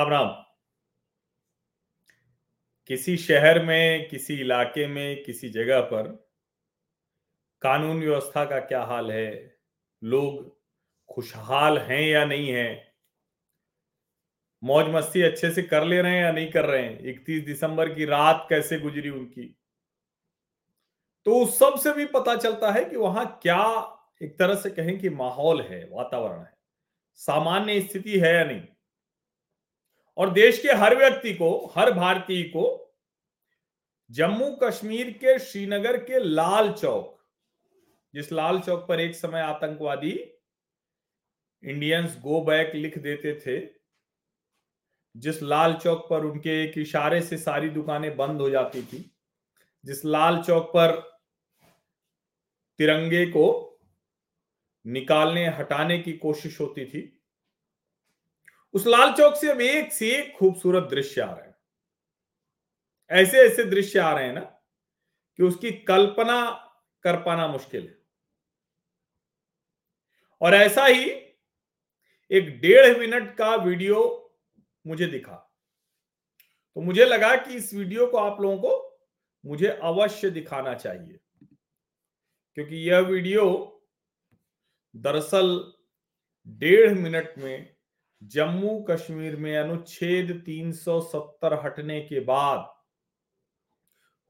राम राम किसी शहर में, किसी इलाके में, किसी जगह पर कानून व्यवस्था का क्या हाल है? लोग खुशहाल हैं या नहीं है? मौज मस्ती अच्छे से कर ले रहे हैं या नहीं कर रहे हैं? इकतीस दिसंबर की रात कैसे गुजरी उनकी? तो उस सबसे भी पता चलता है कि वहाँ क्या एक तरह से कहें कि माहौल है, वातावरण है। सामान्य स्थिति है या नहीं? और देश के हर व्यक्ति को, हर भारतीय को, जम्मू कश्मीर के श्रीनगर के लाल चौक, जिस लाल चौक पर एक समय आतंकवादी इंडियंस गो बैक लिख देते थे, जिस लाल चौक पर उनके एक इशारे से सारी दुकानें बंद हो जाती थी, जिस लाल चौक पर तिरंगे को निकालने, हटाने की कोशिश होती थी उस लाल चौक से अब एक से एक खूबसूरत दृश्य आ रहे हैं। ऐसे ऐसे दृश्य आ रहे हैं ना कि उसकी कल्पना कर पाना मुश्किल है। और ऐसा ही एक डेढ़ मिनट का वीडियो मुझे दिखा। तो मुझे लगा कि इस वीडियो को आप लोगों को मुझे अवश्य दिखाना चाहिए, क्योंकि यह वीडियो दरअसल डेढ़ मिनट में जम्मू कश्मीर में अनुच्छेद 370 हटने के बाद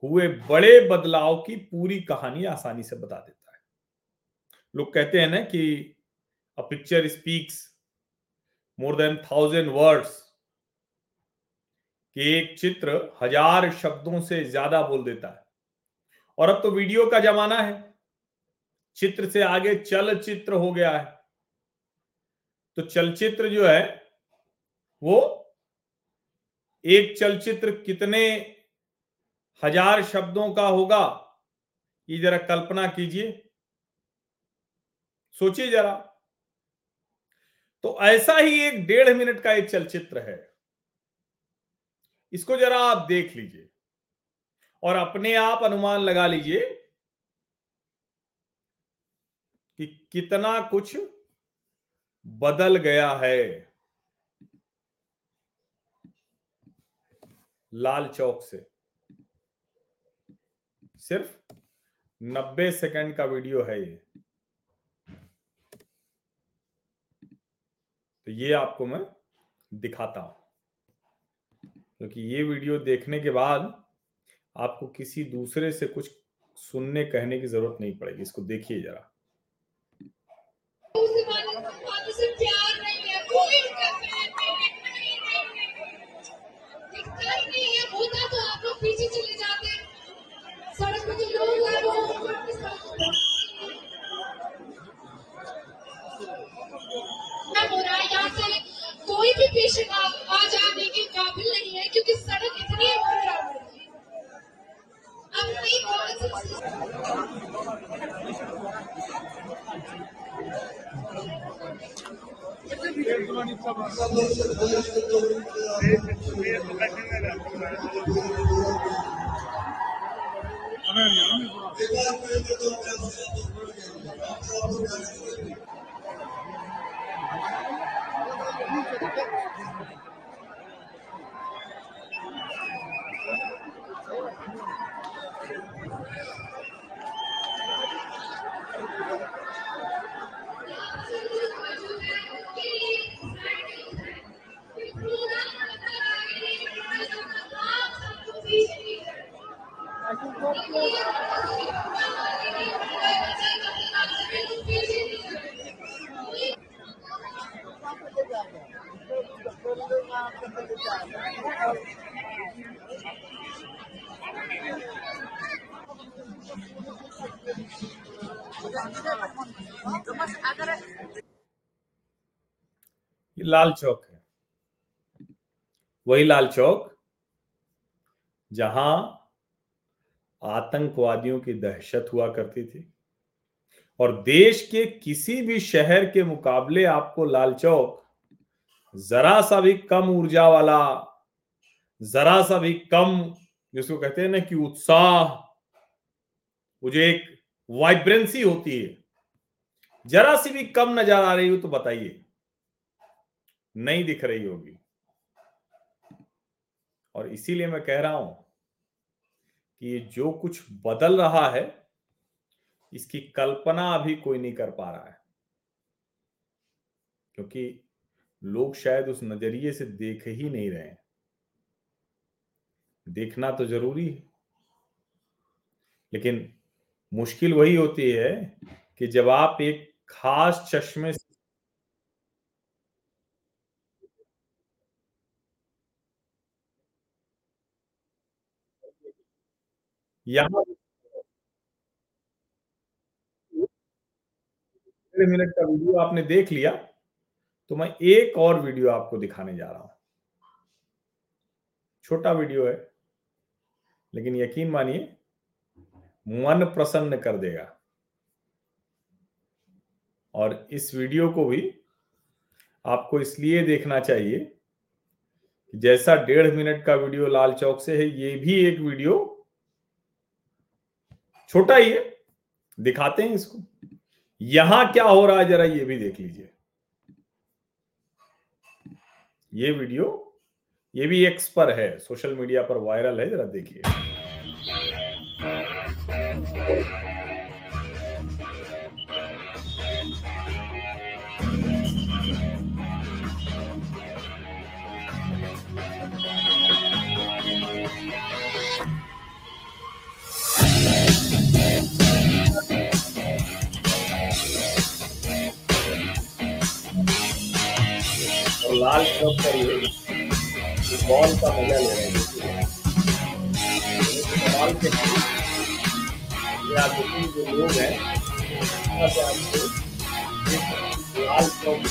हुए बड़े बदलाव की पूरी कहानी आसानी से बता देता है। लोग कहते हैं ना कि a picture speaks more than thousand words कि एक चित्र हज़ार शब्दों से ज़्यादा बोल देता है। और अब तो वीडियो का जमाना है। चित्र से आगे चलचित्र हो गया है। तो चलचित्र जो है, वो एक चलचित्र कितने हज़ार शब्दों का होगा, ये जरा कल्पना कीजिए। सोचिए जरा। तो ऐसा ही एक डेढ़ मिनट का एक चलचित्र है। इसको जरा आप देख लीजिए और अपने आप अनुमान लगा लीजिए कि कितना कुछ बदल गया है। लाल चौक से। सिर्फ़ नब्बे सेकंड का वीडियो है ये। तो ये आपको मैं दिखाता हूँ। क्योंकि ये वीडियो देखने के बाद आपको किसी दूसरे से कुछ सुनने, कहने की ज़रूरत नहीं पड़ेगी। इसको देखिए जरा। electrónica pasando por el proyecto de la Lal Chowk है। वही लाल चौक जहाँ आतंकवादियों की दहशत हुआ करती थी। और देश के किसी भी शहर के मुकाबले आपको लाल चौक जरा सा भी कम ऊर्जा वाला, जरा सा भी कम जिसको कहते हैं ना कि उत्साह वो जो एक वाइब्रेंसी होती है। जरा सी भी कम नज़र आ रही हो तो बताइए। नहीं दिख रही होगी। और इसीलिए मैं कह रहा हूँ कि जो कुछ बदल रहा है, इसकी कल्पना अभी कोई नहीं कर पा रहा है। क्योंकि लोग शायद उस नज़रिए से देख ही नहीं रहे देखना तो ज़रूरी है। लेकिन मुश्किल वही होती है कि जब आप एक खास चश्मे यहाँ मिनट का वीडियो आपने देख लिया तो मैं एक और वीडियो आपको दिखाने जा रहा हूँ। छोटा वीडियो है, लेकिन यकीन मानिए, मन प्रसन्न कर देगा। और इस वीडियो को भी आपको इसलिए देखना चाहिए जैसा डेढ़ मिनट का वीडियो लाल चौक से है, ये भी एक वीडियो छोटा ही है, दिखाते हैं इसको। यहाँ क्या हो रहा है, जरा ये भी देख लीजिए। ये वीडियो, ये भी एक्स पर है, सोशल मीडिया पर वायरल है, जरा देखिए। लाल पर ये बॉल का मज़ा ले रहे हैं। बॉल के जो लोग हैं आपको लाल चौक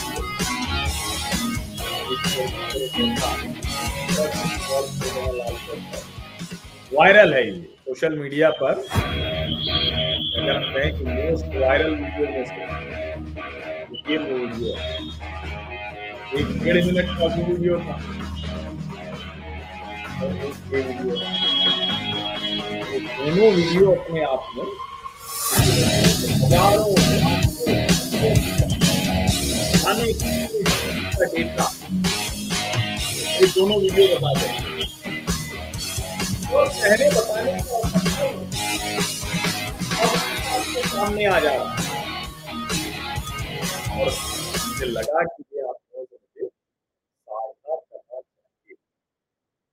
वायरल है ये सोशल मीडिया पर। कि मोस्ट वायरल वीडियो में से ये है एक डेढ़ मिनट का वीडियो था। दोनों वीडियो अपने आप में। हज़ारों डेटा। ये दोनों वीडियो बता दें। और पहले बताने का सामने आ जा रहा और मुझे लगा कि ये आप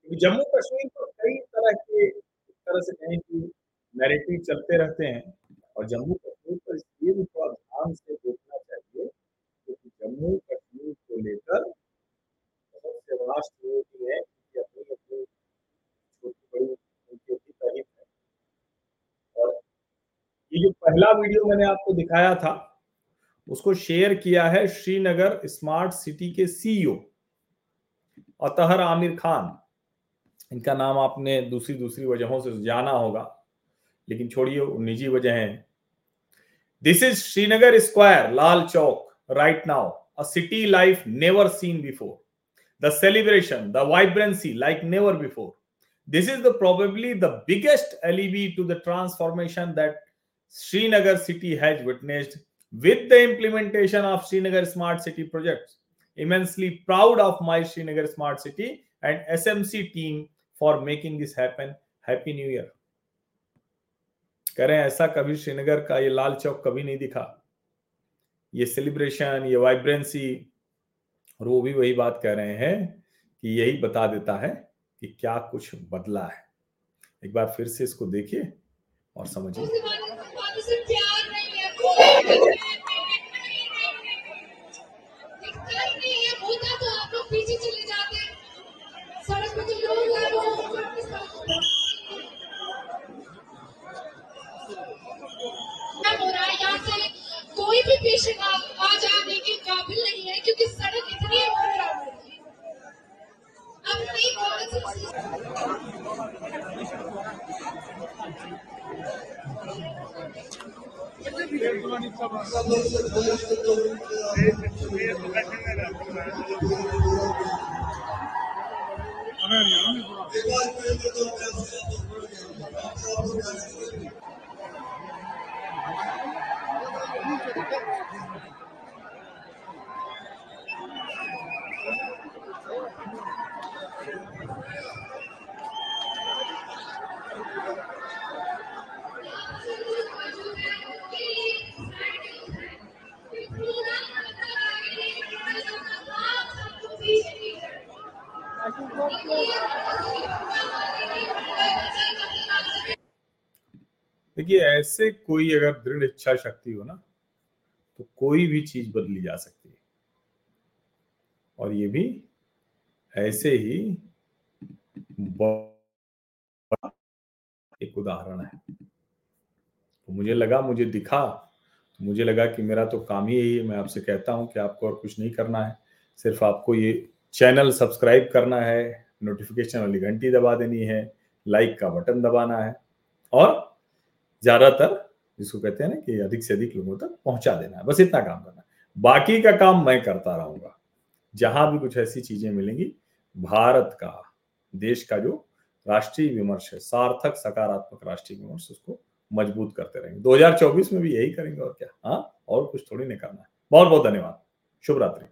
जम्मू कश्मीर पर कई तरह के तरह से कहें कि नैरेटिव चलते रहते हैं, और जम्मू कश्मीर पर ये भी थोड़ा ध्यान से देखना चाहिए क्योंकि जम्मू कश्मीर को लेकर बहुत से राष्ट्र विरोधी है कि अपनी अपनी छोटी बड़ी उनकी अपनी तारीफ़ है। और ये जो पहला वीडियो मैंने आपको दिखाया था, उसको शेयर किया है श्रीनगर स्मार्ट सिटी के सीईओ अतहर आमिर खान। इनका नाम आपने दूसरी दूसरी वजहों से जाना होगा, लेकिन छोड़िए निजी वजह है। This is Srinagar square Lal Chowk right now a city life never seen before the celebration the vibrancy like never before this is the probably the biggest alibi to the transformation that Srinagar city has witnessed with the implementation of Srinagar smart city project immensely proud of my Srinagar smart city and S M C team for making this happen happy new year कह रहे हैं ऐसा कभी श्रीनगर का ये लाल चौक कभी नहीं दिखा। ये सेलिब्रेशन ये वाइब्रेंसी और वो भी वही बात कह रहे हैं कि यही बता देता है कि क्या कुछ बदला है। एक बार फिर से इसको देखिए और समझिए। Gracias. देखिए, ऐसे कोई अगर दृढ़ इच्छा शक्ति हो ना तो कोई भी चीज़ बदली जा सकती है। और ये भी ऐसे ही एक उदाहरण है। तो मुझे लगा, मुझे दिखा तो मुझे लगा कि मेरा तो काम ही यही है। मैं आपसे कहता हूँ कि आपको और कुछ नहीं करना है। सिर्फ़ आपको ये चैनल सब्सक्राइब करना है, नोटिफिकेशन वाली घंटी दबा देनी है, लाइक का बटन दबाना है और ज़्यादातर जिसको कहते हैं ना कि अधिक से अधिक लोगों तक पहुँचा देना है। बस इतना काम करना है। बाकी का काम मैं करता रहूँगा। जहाँ भी कुछ ऐसी चीज़ें मिलेंगी, भारत का, देश का जो राष्ट्रीय विमर्श है, सार्थक, सकारात्मक राष्ट्रीय विमर्श, उसको मज़बूत करते रहेंगे। 2024 में भी यही करेंगे और क्या? हाँ और कुछ थोड़ी नहीं करना है। बहुत बहुत धन्यवाद। शुभ रात्रि।